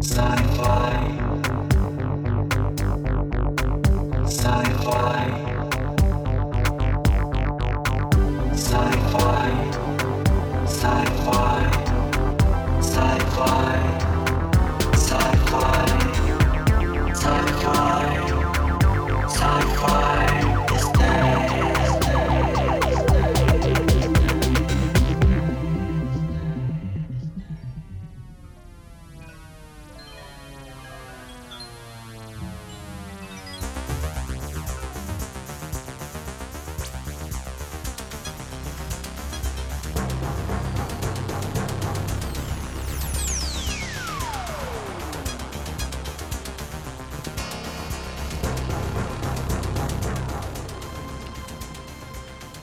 Sci-fi. Sci-fi.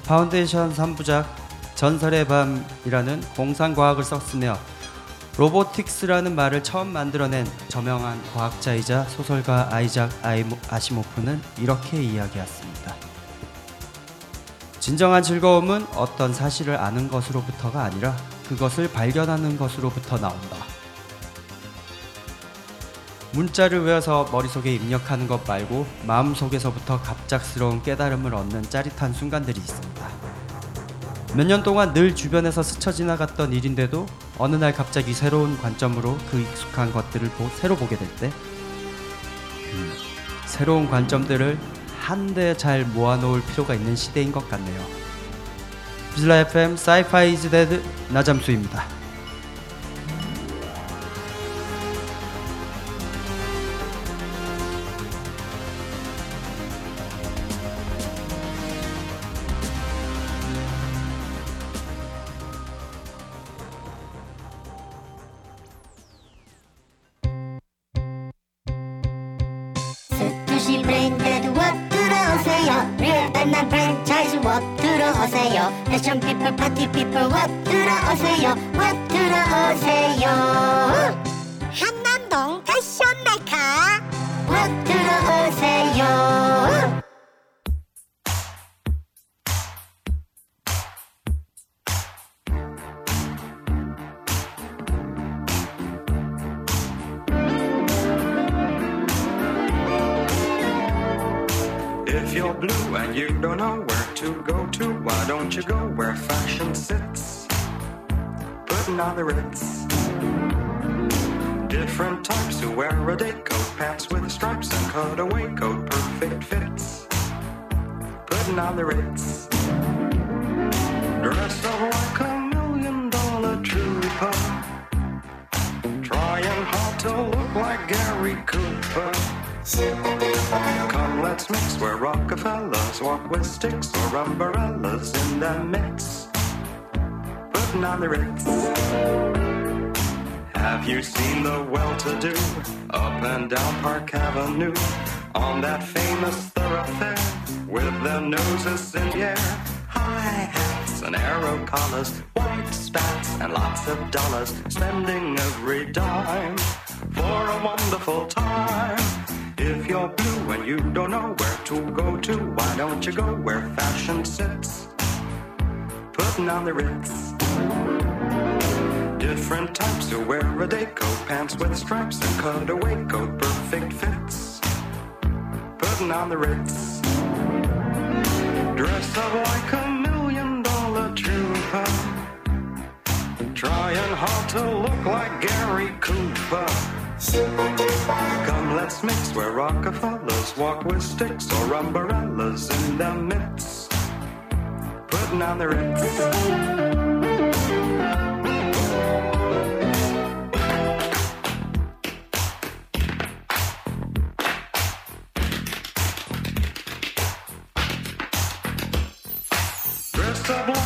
파운데이션 3부작 전설의 밤이라는 공상과학을 썼으며 robotics라는 말을 처음 만들어낸 저명한 과학자이자 소설가 아이작 아시모프는 이렇게 이야기했습니다. 진정한 즐거움은 어떤 사실을 아는 것으로부터가 아니라 그것을 발견하는 것으로부터 나온다. 문자를 외워서 머릿속에 입력하는 것 말고 마음속에서부터 갑작스러운 깨달음을 얻는 짜릿한 순간들이 있습니다. 몇 년 동안 늘 주변에서 스쳐 지나갔던 일인데도 어느 날 갑자기 새로운 관점으로 그 익숙한 것들을 보- 새로 보게 될 때, 음, 새로운 관점들을 한데 잘 모아놓을 필요가 있는 시대인 것 같네요. VISLA FM Sci-Fi Is Dead 나잠수입니다. Come, let's mix where Rockefellers walk with sticks or umbrellas in the mix. Putting on the Ritz. Have you seen the well-to-do up and down Park Avenue on that famous thoroughfare with their noses in the air? High hats and arrow collars, white spats and lots of dollars, spending every dime for a wonderful time. If you're blue and you don't know where to go to, why don't you go where fashion sits? Putting on the Ritz. Different types who wear a day coat, pants with stripes and cutaway coat, perfect fits. Putting on the Ritz. Dressed up like a million dollar trooper. Trying hard to look like Gary Cooper. Come, let's mix where Rockefellers walk with sticks or umbrellas in the midst. Putting on the Ritz. Dressed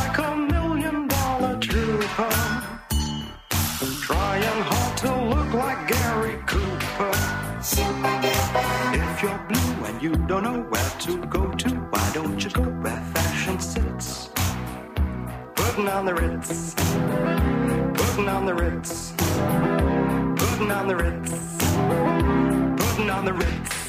If you're blue and you don't know where to go to, why don't you go where fashion sits? Putting on the Ritz. Putting on the Ritz. Putting on the Ritz. Putting on the Ritz.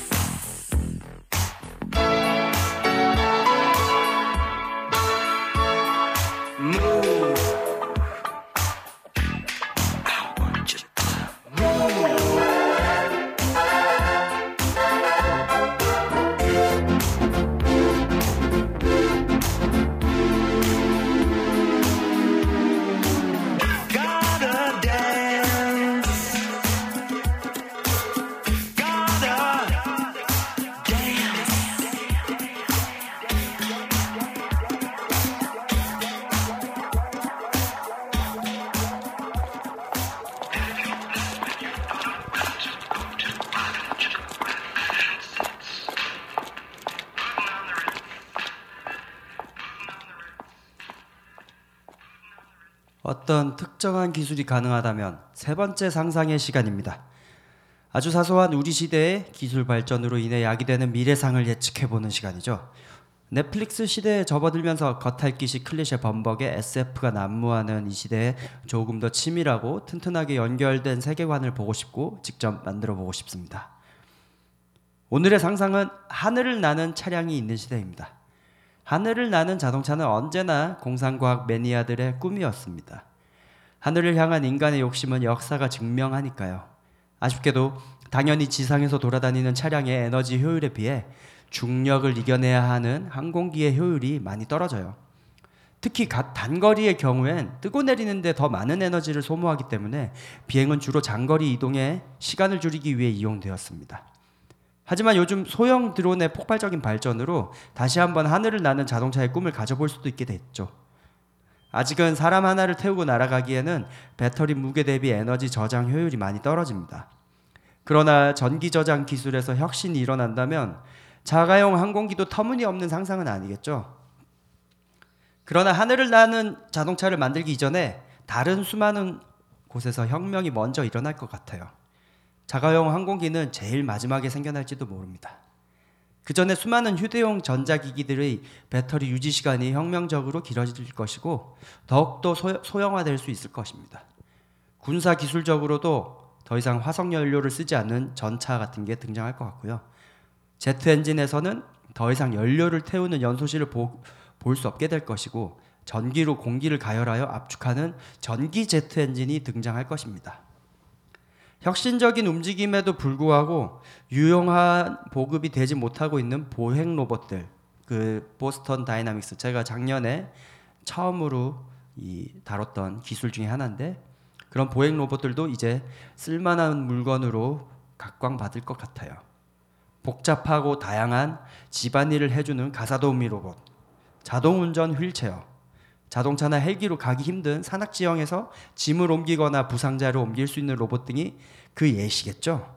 어떤 특정한 기술이 가능하다면 세 번째 상상의 시간입니다. 아주 사소한 우리 시대의 기술 발전으로 인해 야기되는 미래상을 예측해보는 시간이죠. 넷플릭스 시대에 접어들면서 겉핥기식 클리셰 범벅의 SF가 난무하는 이 시대에 조금 더 치밀하고 튼튼하게 연결된 세계관을 보고 싶고 직접 만들어 보고 싶습니다. 오늘의 상상은 하늘을 나는 차량이 있는 시대입니다. 하늘을 나는 자동차는 언제나 공상과학 매니아들의 꿈이었습니다. 하늘을 향한 인간의 욕심은 역사가 증명하니까요. 아쉽게도 당연히 지상에서 돌아다니는 차량의 에너지 효율에 비해 중력을 이겨내야 하는 항공기의 효율이 많이 떨어져요. 특히 단거리의 경우엔 뜨고 내리는데 더 많은 에너지를 소모하기 때문에 비행은 주로 장거리 이동에 시간을 줄이기 위해 이용되었습니다. 하지만 요즘 소형 드론의 폭발적인 발전으로 다시 한번 하늘을 나는 자동차의 꿈을 가져볼 수도 있게 됐죠. 아직은 사람 하나를 태우고 날아가기에는 배터리 무게 대비 에너지 저장 효율이 많이 떨어집니다. 그러나 전기 저장 기술에서 혁신이 일어난다면 자가용 항공기도 터무니없는 상상은 아니겠죠. 그러나 하늘을 나는 자동차를 만들기 이전에 다른 수많은 곳에서 혁명이 먼저 일어날 것 같아요. 자가용 항공기는 제일 마지막에 생겨날지도 모릅니다. 그 전에 수많은 휴대용 전자기기들의 배터리 유지 시간이 혁명적으로 길어질 것이고 더욱더 소형화될 수 있을 것입니다. 군사 기술적으로도 더 이상 화석 연료를 쓰지 않는 전차 같은 게 등장할 것 같고요. 제트 엔진에서는 더 이상 연료를 태우는 연소실을 볼 수 없게 될 것이고 전기로 공기를 가열하여 압축하는 전기 제트 엔진이 등장할 것입니다. 혁신적인 움직임에도 불구하고 유용한 보급이 되지 못하고 있는 보행 로봇들 그 Boston Dynamics 제가 작년에 처음으로 이 다뤘던 기술 중에 하나인데 그런 보행 로봇들도 이제 쓸만한 물건으로 각광받을 것 같아요. 복잡하고 다양한 집안일을 해주는 가사도우미 로봇, 자동운전 휠체어, 자동차나 헬기로 가기 힘든 산악 지형에서 짐을 옮기거나 부상자를 옮길 수 있는 로봇 등이 그 예시겠죠.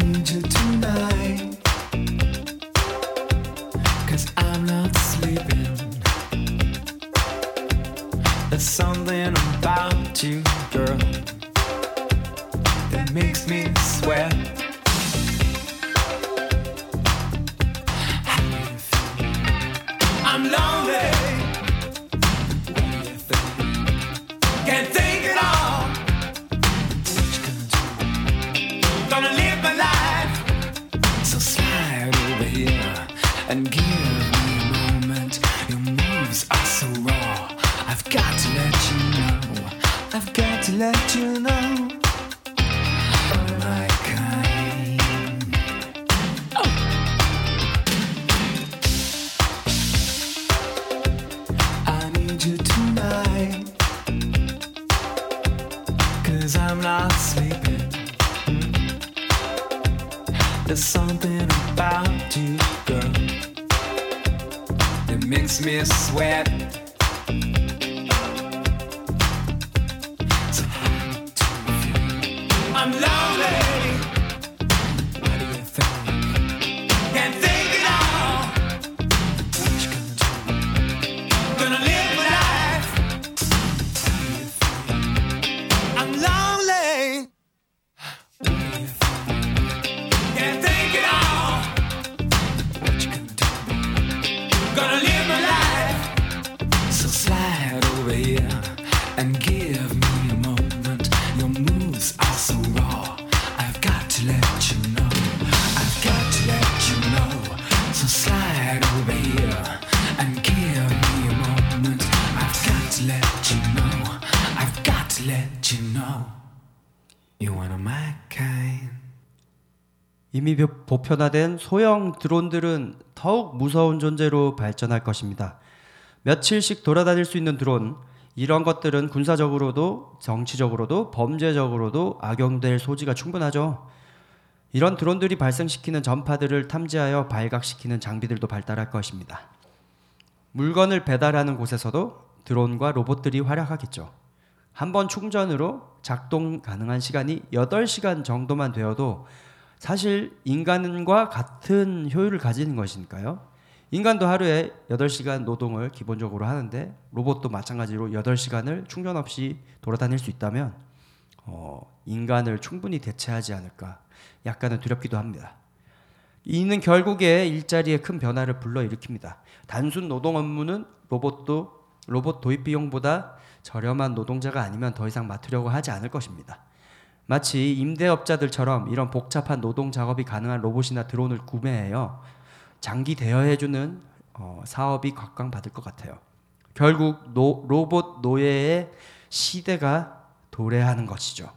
and 이미 보- 보편화된 소형 드론들은 더욱 무서운 존재로 발전할 것입니다. 며칠씩 돌아다닐 수 있는 드론, 이런 것들은 군사적으로도 정치적으로도 범죄적으로도 악용될 소지가 충분하죠. 이런 드론들이 발생시키는 전파들을 탐지하여 발각시키는 장비들도 발달할 것입니다. 물건을 배달하는 곳에서도 드론과 로봇들이 활약하겠죠. 한 번 충전으로 작동 가능한 시간이 8시간 정도만 되어도 사실 인간과 같은 효율을 가지는 것이니까요. 인간도 하루에 8시간 노동을 기본적으로 하는데 로봇도 마찬가지로 8시간을 충전 없이 돌아다닐 수 있다면 어, 인간을 충분히 대체하지 않을까 약간은 두렵기도 합니다. 이는 결국에 일자리에 큰 변화를 불러일으킵니다. 단순 노동 업무는 로봇도 로봇 도입 비용보다 저렴한 노동자가 아니면 더 이상 맡으려고 하지 않을 것입니다. 마치 임대업자들처럼 이런 복잡한 노동 작업이 가능한 로봇이나 드론을 구매해요. 장기 대여해주는 어, 사업이 각광받을 것 같아요. 결국 노, 로봇 노예의 시대가 도래하는 것이죠.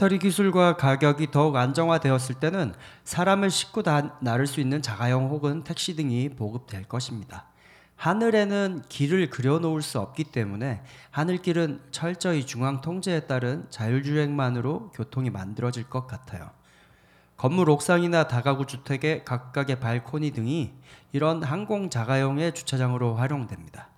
배터리 기술과 가격이 더욱 안정화되었을 때는 사람을 싣고 다, 나를 수 있는 자가용 혹은 택시 등이 보급될 것입니다. 하늘에는 길을 그려놓을 수 없기 때문에 하늘길은 철저히 중앙 통제에 따른 자율주행만으로 교통이 만들어질 것 같아요. 건물 옥상이나 다가구 주택의 각각의 발코니 등이 이런 항공 자가용의 주차장으로 활용됩니다.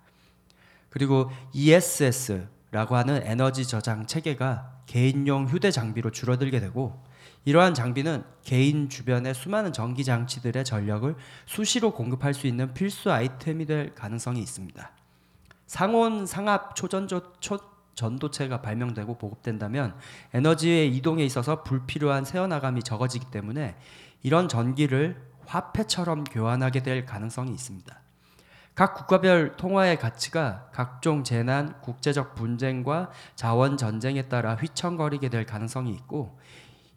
그리고 ESS라고 하는 에너지 저장 체계가 개인용 휴대 장비로 줄어들게 되고 이러한 장비는 개인 주변의 수많은 전기 장치들의 전력을 수시로 공급할 수 있는 필수 아이템이 될 가능성이 있습니다. 상온 상압 초전조 초 전도체가 발명되고 보급된다면 에너지의 이동에 있어서 불필요한 새어나감이 적어지기 때문에 이런 전기를 화폐처럼 교환하게 될 가능성이 있습니다. 각 국가별 통화의 가치가 각종 재난, 국제적 분쟁과 자원 전쟁에 따라 휘청거리게 될 가능성이 있고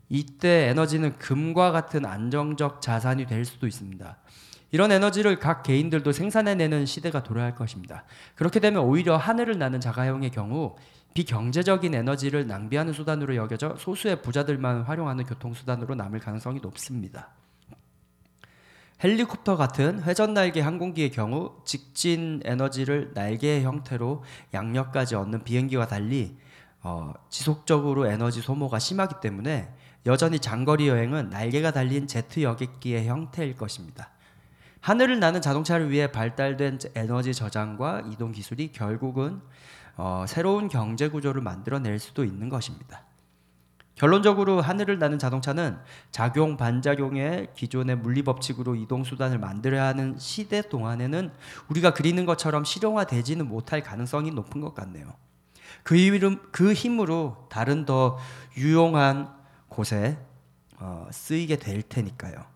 이때 에너지는 금과 같은 안정적 자산이 될 수도 있습니다. 이런 에너지를 각 개인들도 생산해내는 시대가 도래할 것입니다. 그렇게 되면 오히려 하늘을 나는 자가용의 경우 비경제적인 에너지를 낭비하는 수단으로 여겨져 소수의 부자들만 활용하는 교통수단으로 남을 가능성이 높습니다. 헬리콥터 같은 회전 날개 항공기의 경우 직진 에너지를 날개의 형태로 양력까지 얻는 비행기와 달리 어, 지속적으로 에너지 소모가 심하기 때문에 여전히 장거리 여행은 날개가 달린 제트 여객기의 형태일 것입니다. 하늘을 나는 자동차를 위해 발달된 에너지 저장과 이동 기술이 결국은 어, 새로운 경제 구조를 만들어낼 수도 있는 것입니다. 결론적으로 하늘을 나는 자동차는 작용 반작용의 기존의 물리 법칙으로 이동 수단을 만들어야 하는 시대 동안에는 우리가 그리는 것처럼 실용화되지는 못할 가능성이 높은 것 같네요. 그, 이름, 그 힘으로 다른 더 유용한 곳에 어, 쓰이게 될 테니까요.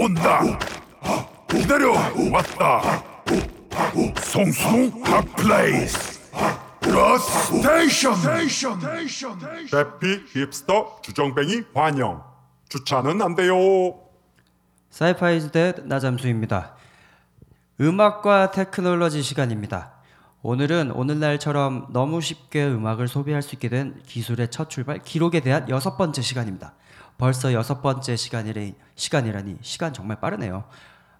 온다. 기다려 왔다. 송수동 핫플레이스. 러스 스테이션. 대피 힙스터 주정뱅이 환영. 주차는 안 돼요. 사이파이즈 대 나잠수입니다. 음악과 테크놀로지 시간입니다. 오늘은 오늘날처럼 너무 쉽게 음악을 소비할 수 있게 된 기술의 첫 출발 기록에 대한 여섯 번째 시간입니다. 벌써 여섯 번째 시간이라, 시간이라니 시간 정말 빠르네요.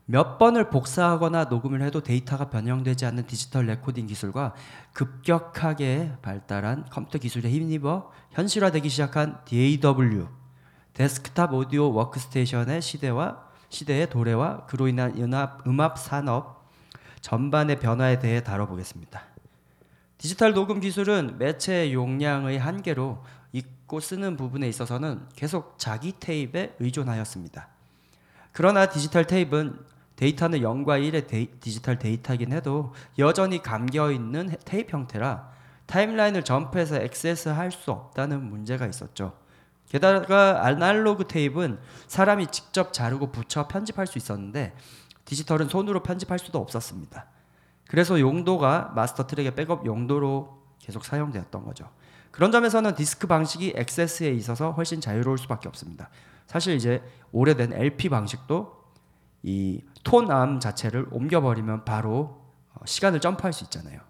몇 번을 복사하거나 녹음을 해도 데이터가 변형되지 않는 디지털 레코딩 기술과 급격하게 발달한 컴퓨터 기술에 힘입어 현실화되기 시작한 DAW Desktop Audio Workstation의 시대와 시대의 도래와 그로 인한 음악, 음악 산업 전반의 변화에 대해 다뤄보겠습니다. 디지털 녹음 기술은 매체 용량의 한계로 읽고 쓰는 부분에 있어서는 계속 자기 테이프에 의존하였습니다. 그러나 디지털 테이프는 데이터는 0과 1의 데이, 디지털 데이터이긴 해도 여전히 감겨 있는 테이프 형태라 timeline을 점프해서 액세스할 수 없다는 문제가 있었죠. 게다가 아날로그 테이프는 사람이 직접 자르고 붙여 편집할 수 있었는데 디지털은 손으로 편집할 수도 없었습니다. 그래서 용도가 master track의 백업 용도로 계속 사용되었던 거죠. 그런 점에서는 디스크 방식이 액세스에 있어서 훨씬 자유로울 수밖에 없습니다. 사실 이제 오래된 LP 방식도 이 tonearm 자체를 옮겨버리면 바로 어, 시간을 점프할 수 있잖아요.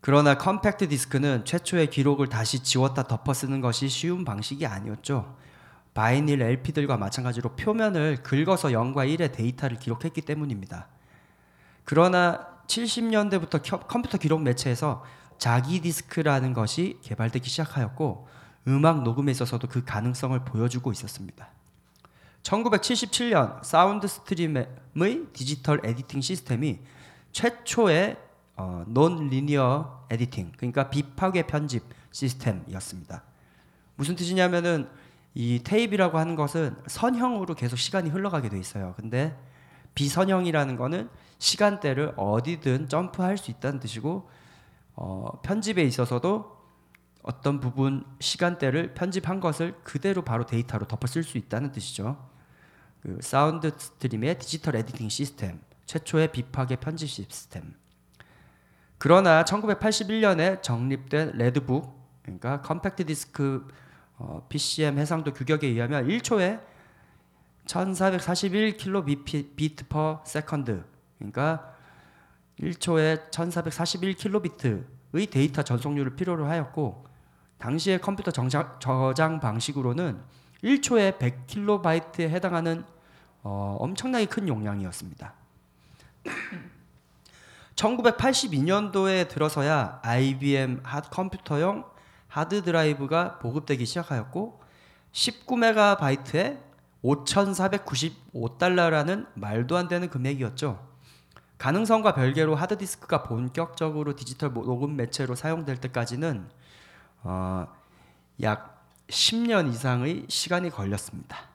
그러나 컴팩트 디스크는 최초의 기록을 다시 지웠다 덮어 쓰는 것이 쉬운 방식이 아니었죠. vinyl LP들과 마찬가지로 표면을 긁어서 0과 1의 데이터를 기록했기 때문입니다. 그러나 70년대부터 컴퓨터 기록 매체에서 자기 디스크라는 것이 개발되기 시작하였고 음악 녹음에 있어서도 그 가능성을 보여주고 있었습니다. 1977년 Soundstream의 Digital Editing System이 최초의 어, non-linear editing 그러니까 비파괴 편집 시스템이었습니다. 무슨 뜻이냐면은 이 테이프라고 하는 것은 선형으로 계속 시간이 흘러가게 돼 있어요. 근데 비선형이라는 거는 시간대를 어디든 점프할 수 있다는 뜻이고 어, 편집에 있어서도 어떤 부분 시간대를 편집한 것을 그대로 바로 데이터로 덮어 쓸 수 있다는 뜻이죠. 그 Soundstream의 Digital Editing System, 최초의 비파괴 편집 시스템. 그러나 1981년에 정립된 Red Book, 그러니까 컴팩트 디스크 어, PCM 해상도 규격에 의하면 1초에 1441kbit per second, 그러니까 1초에 1441kbit의 데이터 전송률을 필요로 하였고 당시의 컴퓨터 정장, 저장 방식으로는 1초에 100kb에 해당하는 어, 엄청나게 큰 용량이었습니다. 1982년도에 들어서야 IBM 컴퓨터용 하드 드라이브가 보급되기 시작하였고 19메가바이트에 5,495달러라는 말도 안 되는 금액이었죠. 가능성과 별개로 하드디스크가 본격적으로 디지털 녹음 매체로 사용될 때까지는 어, 약 10년 이상의 시간이 걸렸습니다.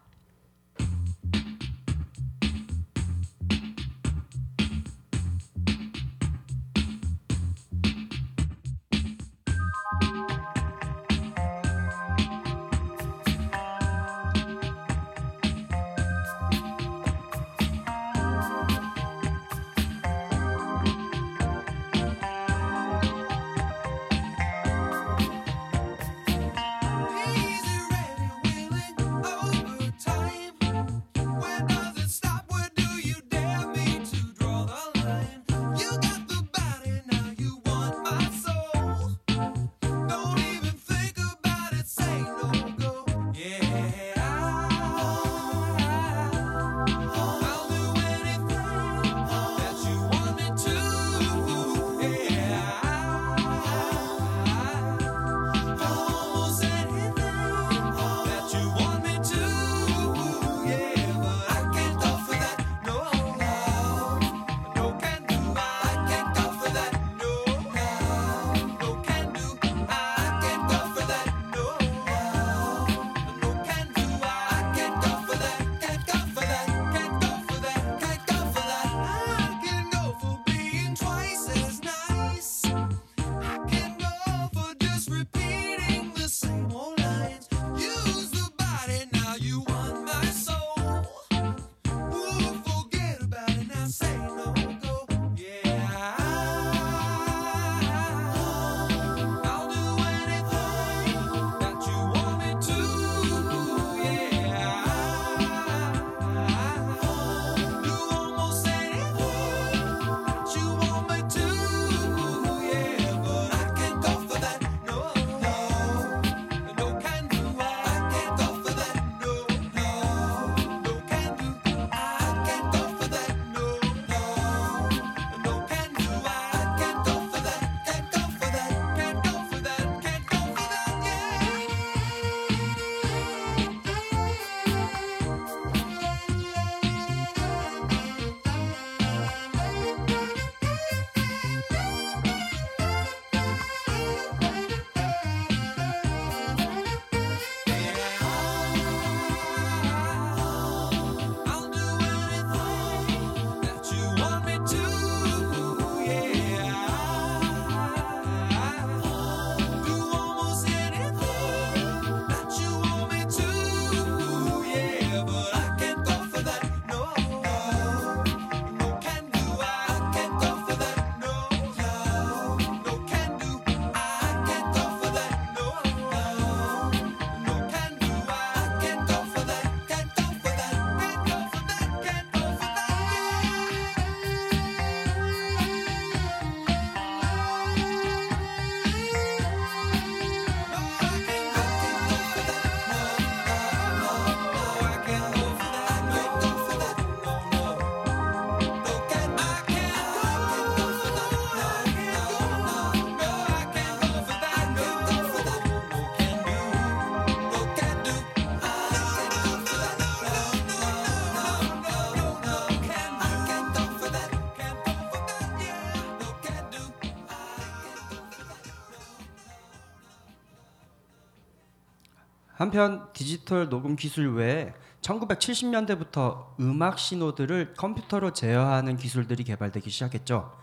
한편 디지털 녹음 기술 외에 1970년대부터 음악 신호들을 컴퓨터로 제어하는 기술들이 개발되기 시작했죠.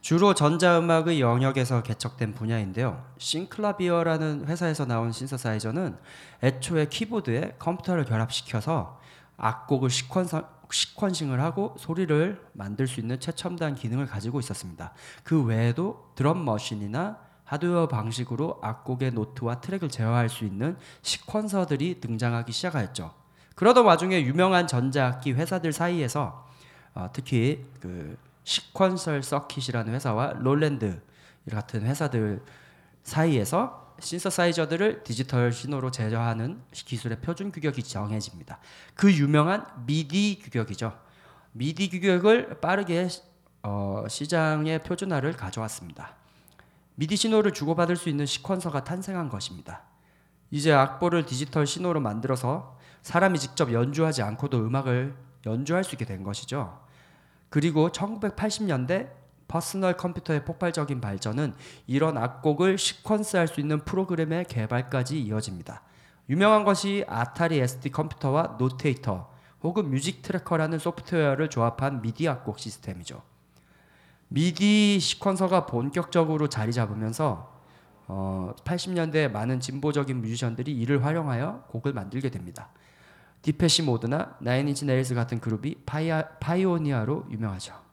주로 전자음악의 영역에서 개척된 분야인데요. Synclavier라는 회사에서 나온 신서사이저는 애초에 키보드에 컴퓨터를 결합시켜서 악곡을 sequencer, sequencing을 하고 소리를 만들 수 있는 최첨단 기능을 가지고 있었습니다. 그 외에도 drum machine이나 하드웨어 방식으로 악곡의 노트와 트랙을 제어할 수 있는 sequencer들이 등장하기 시작하였죠. 그러던 와중에 유명한 전자악기 회사들 사이에서 어, 특히 그 Sequential Circuits이라는 회사와 Roland 같은 회사들 사이에서 신서사이저들을 디지털 신호로 제어하는 기술의 표준 규격이 정해집니다. 그 유명한 미디 규격이죠. 미디 규격을 빠르게 어, 시장의 표준화를 가져왔습니다. 미디 신호를 주고받을 수 있는 sequencer가 탄생한 것입니다. 이제 악보를 디지털 신호로 만들어서 사람이 직접 연주하지 않고도 음악을 연주할 수 있게 된 것이죠. 그리고 1980년대 퍼스널 컴퓨터의 폭발적인 발전은 이런 악곡을 sequence할 수 있는 프로그램의 개발까지 이어집니다. 유명한 것이 Atari ST 컴퓨터와 Notator 혹은 Music Tracker라는 소프트웨어를 조합한 미디 악곡 시스템이죠. 미디 시퀀서가 본격적으로 자리 잡으면서 어, 80년대 많은 진보적인 뮤지션들이 이를 활용하여 곡을 만들게 됩니다. 디페시 모드나 나인인치 네일스 같은 그룹이 파이오니아로 유명하죠.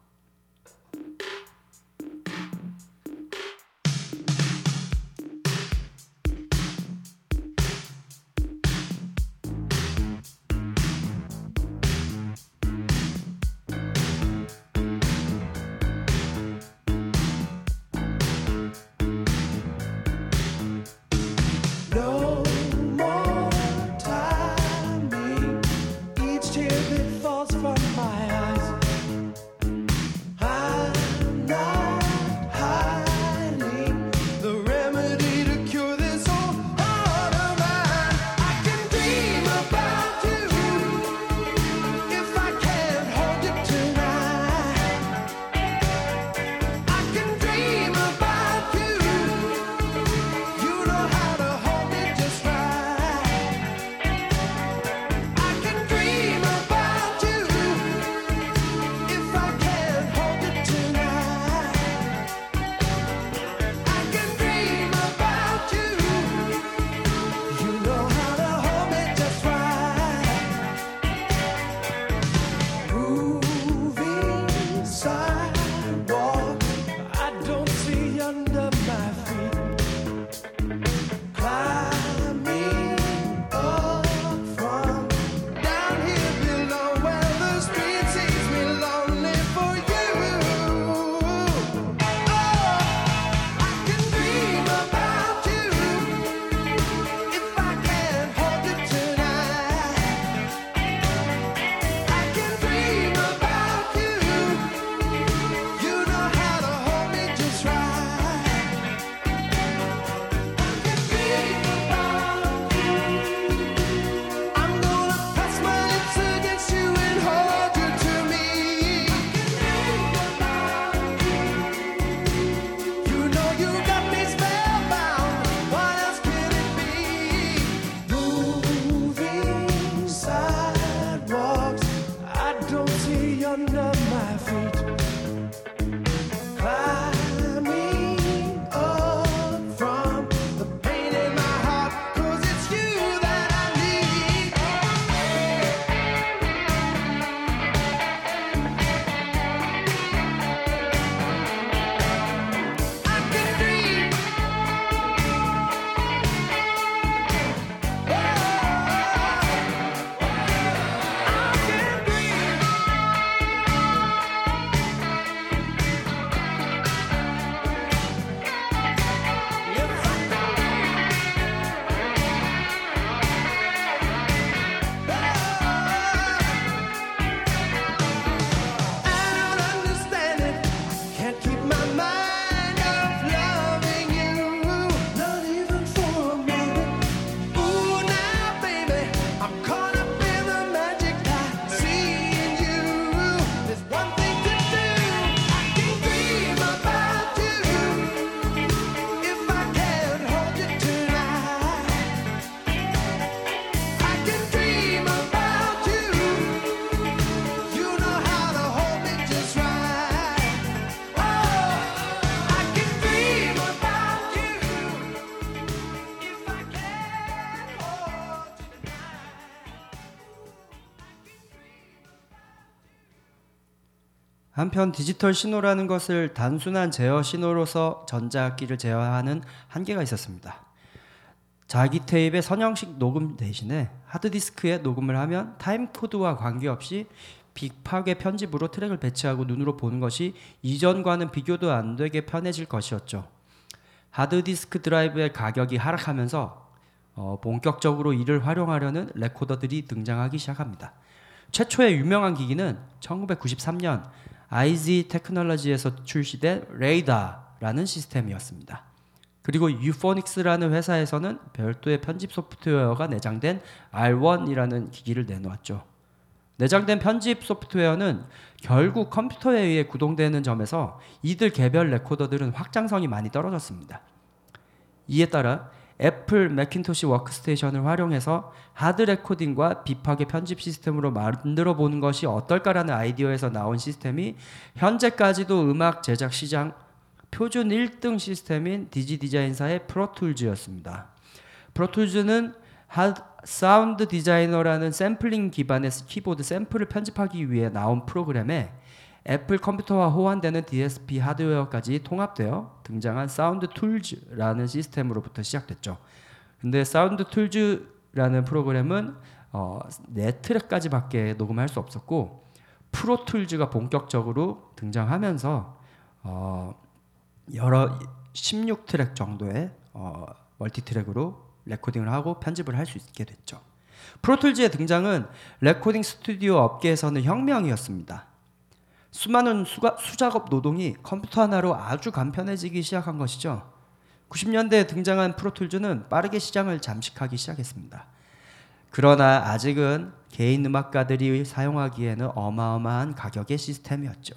한편 디지털 신호라는 것을 단순한 제어 신호로서 전자악기를 제어하는 한계가 있었습니다. 자기 테이프의 선형식 녹음 대신에 하드디스크에 녹음을 하면 timecode와 관계없이 비파괴 편집으로 트랙을 배치하고 눈으로 보는 것이 이전과는 비교도 안 되게 편해질 것이었죠. 하드디스크 드라이브의 가격이 하락하면서 어, 본격적으로 이를 활용하려는 레코더들이 등장하기 시작합니다. 최초의 유명한 기기는 1993년 IZ 테크놀로지에서 출시된 RADAR라는 시스템이었습니다. 그리고 Euphonix라는 회사에서는 별도의 편집 소프트웨어가 내장된 R1이라는 기기를 내놓았죠. 내장된 편집 소프트웨어는 결국 컴퓨터에 의해 구동되는 점에서 이들 개별 레코더들은 확장성이 많이 떨어졌습니다. 이에 따라 Apple Macintosh 워크스테이션을 활용해서 hard recording과 비파괴 편집 시스템으로 만들어 보는 것이 어떨까라는 아이디어에서 나온 시스템이 현재까지도 음악 제작 시장 표준 1등 시스템인 디지 디자인사의 프로툴즈였습니다. 프로툴즈는 하, Sound Designer라는 샘플링 기반의 키보드 샘플을 편집하기 위해 나온 프로그램에 애플 컴퓨터와 호환되는 DSP 하드웨어까지 통합되어 등장한 Sound Tools라는 시스템으로부터 시작됐죠. 근데 Sound Tools라는 프로그램은 어, 네 트랙까지밖에 녹음할 수 없었고 Pro Tools가 본격적으로 등장하면서 어, 여러 16트랙 정도의 어, multi-track으로 레코딩을 하고 편집을 할 수 있게 됐죠. Pro Tools의 등장은 레코딩 스튜디오 업계에서는 혁명이었습니다. 수많은 수가, 수작업 노동이 컴퓨터 하나로 아주 간편해지기 시작한 것이죠. 90년대에 등장한 Pro Tools는 빠르게 시장을 잠식하기 시작했습니다. 그러나 아직은 개인 음악가들이 사용하기에는 어마어마한 가격의 시스템이었죠.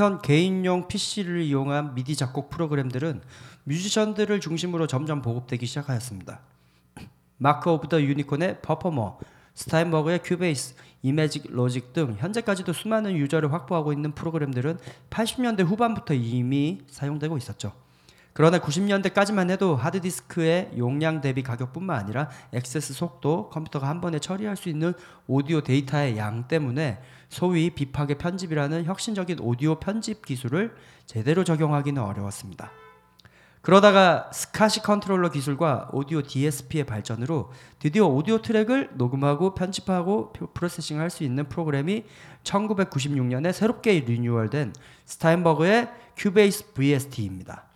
한편 개인용 PC를 이용한 미디 작곡 프로그램들은 뮤지션들을 중심으로 점점 보급되기 시작하였습니다. Mark of the Unicorn의 Performer, Steinberg의 Cubase, Emagic Logic 등 현재까지도 수많은 user를 확보하고 있는 프로그램들은 80년대 후반부터 이미 사용되고 있었죠. 그러나 90년대까지만 해도 하드디스크의 용량 대비 가격뿐만 아니라 액세스 속도, 컴퓨터가 한 번에 처리할 수 있는 오디오 데이터의 양 때문에 소위 비파괴 편집이라는 혁신적인 오디오 편집 기술을 제대로 적용하기는 어려웠습니다. 그러다가 SCSI controller 기술과 오디오 DSP의 발전으로 드디어 오디오 트랙을 녹음하고 편집하고 표- processing할 수 있는 프로그램이 1996년에 새롭게 renewal된 Steinberg의 Cubase VST입니다.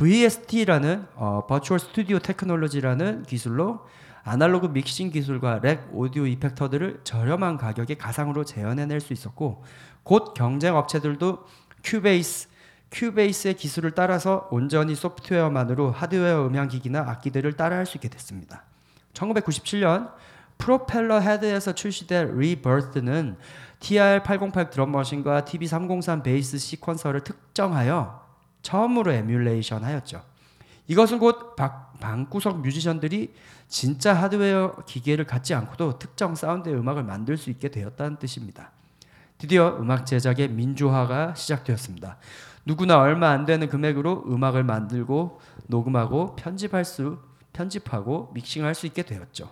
VST라는 어, Virtual Studio Technology라는 기술로 아날로그 믹싱 기술과 rack 오디오 effector들을 저렴한 가격에 가상으로 재현해낼 수 있었고 곧 경쟁 업체들도 Cubase Cubase의 기술을 따라서 온전히 소프트웨어만으로 하드웨어 음향 기기나 악기들을 따라할 수 있게 됐습니다. 1997년 Propellerhead에서 출시된 ReBirth는 TR-808 drum machine과 TB-303 베이스 sequencer를 특정하여 처음으로 emulation 하였죠. 이것은 곧 박- 방구석 뮤지션들이 진짜 하드웨어 기계를 갖지 않고도 특정 사운드의 음악을 만들 수 있게 되었다는 뜻입니다. 드디어 음악 제작의 민주화가 시작되었습니다. 누구나 얼마 안 되는 금액으로 음악을 만들고 녹음하고 편집할 수 편집하고 믹싱할 수 있게 되었죠.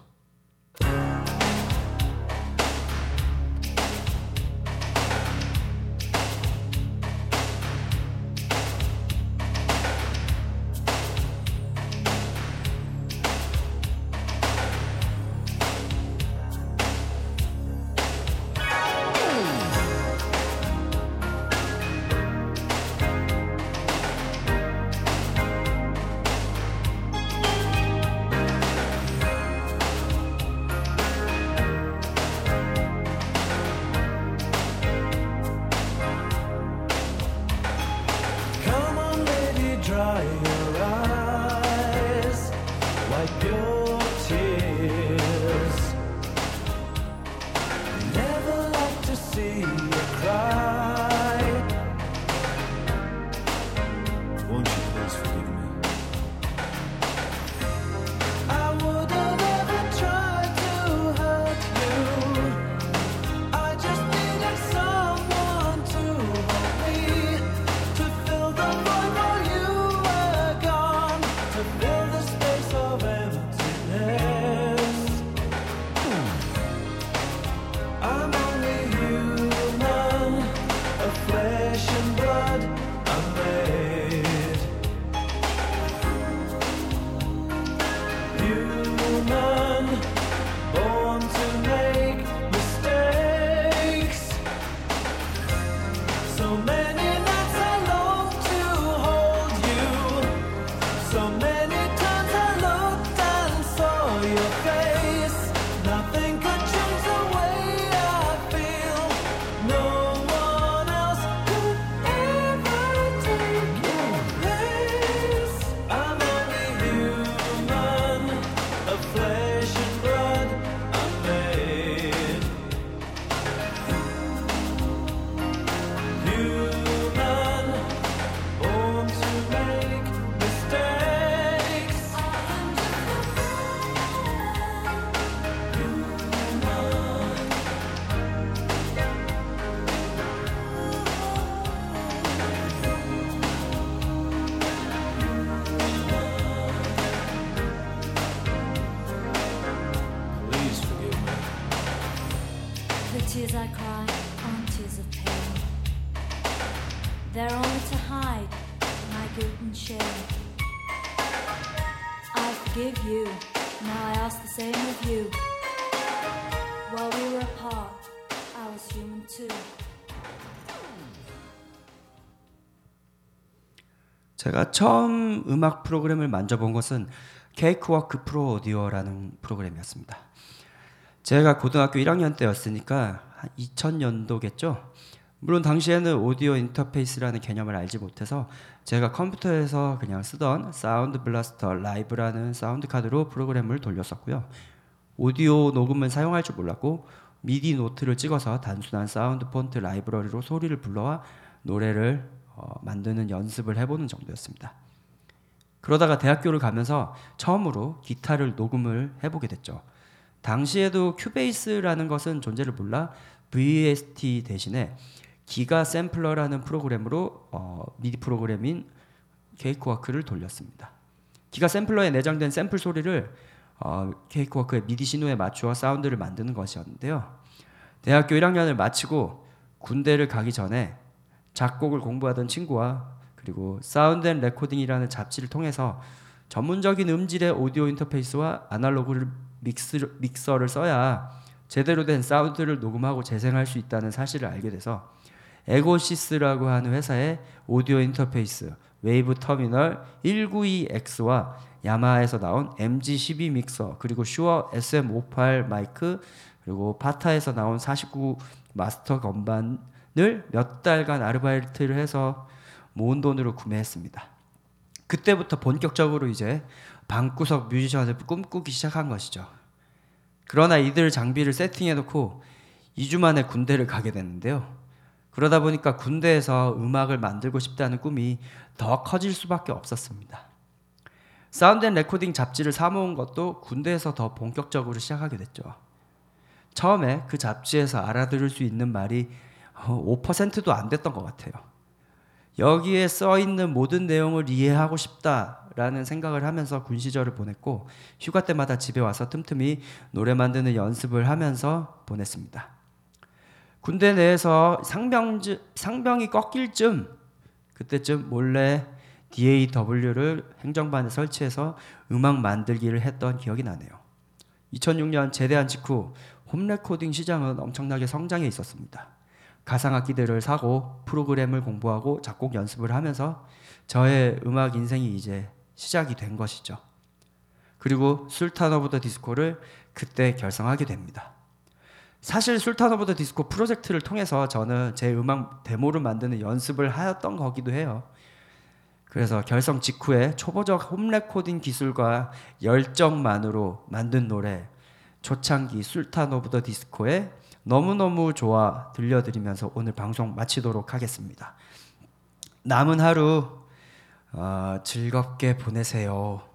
처음 음악 프로그램을 만져본 것은 Cakewalk Pro Audio라는 프로그램이었습니다. 제가 고등학교 1학년 때였으니까 한 2000년도겠죠. 물론 당시에는 오디오 인터페이스라는 개념을 알지 못해서 제가 컴퓨터에서 그냥 쓰던 Sound Blaster Live라는 사운드 카드로 프로그램을 돌렸었고요. 오디오 녹음은 사용할 줄 몰랐고 MIDI note를 찍어서 단순한 SoundFont 라이브러리로 소리를 불러와 노래를 어, 만드는 연습을 해보는 정도였습니다. 그러다가 대학교를 가면서 처음으로 기타를 녹음을 해보게 됐죠. 당시에도 큐베이스라는 것은 존재를 몰라 VST 대신에 기가 샘플러라는 프로그램으로 어, 미디 프로그램인 케이크워크를 돌렸습니다. 기가 샘플러에 내장된 샘플 소리를 어, 케이크워크의 미디 신호에 맞추어 사운드를 만드는 것이었는데요. 대학교 1학년을 마치고 군대를 가기 전에 작곡을 공부하던 친구와 그리고 Sound and Recording이라는 잡지를 통해서 전문적인 음질의 오디오 인터페이스와 아날로그 믹스, 믹서를 써야 제대로 된 사운드를 녹음하고 재생할 수 있다는 사실을 알게 돼서 Egosys라고 하는 회사의 오디오 인터페이스 Wave Terminal 192X와 Yamaha에서 나온 MG12 믹서 그리고 Shure SM58 마이크 그리고 Fatar에서 나온 49 마스터 건반을 몇 달간 아르바이트를 해서 모은 돈으로 구매했습니다. 그때부터 본격적으로 이제 방구석 뮤지션을 꿈꾸기 시작한 것이죠. 그러나 이들 장비를 세팅해놓고 2주 만에 군대를 가게 됐는데요. 그러다 보니까 군대에서 음악을 만들고 싶다는 꿈이 더 커질 수밖에 없었습니다. Sound and Recording 잡지를 사모은 것도 군대에서 더 본격적으로 시작하게 됐죠. 처음에 그 잡지에서 알아들을 수 있는 말이 5%도 안 됐던 것 같아요. 여기에 써 있는 모든 내용을 이해하고 싶다라는 생각을 하면서 군 시절을 보냈고 휴가 때마다 집에 와서 틈틈이 노래 만드는 연습을 하면서 보냈습니다. 군대 내에서 상병 상병이 꺾일 쯤 그때쯤 몰래 DAW를 행정반에 설치해서 음악 만들기를 했던 기억이 나네요. 2006년 제대한 직후 home recording 시장은 엄청나게 성장해 있었습니다. 가상악기들을 사고 프로그램을 공부하고 작곡 연습을 하면서 저의 음악 인생이 이제 시작이 된 것이죠. 그리고 술탄 오브 더 디스코를 그때 결성하게 됩니다. 사실 술탄 오브 더 디스코 프로젝트를 통해서 저는 제 음악 데모를 만드는 연습을 하였던 거기도 해요. 그래서 결성 직후에 초보적 home recording 기술과 열정만으로 만든 노래 초창기 술탄 오브 더 디스코의 너무너무 좋아 들려드리면서 오늘 방송 마치도록 하겠습니다. 남은 하루 어, 즐겁게 보내세요.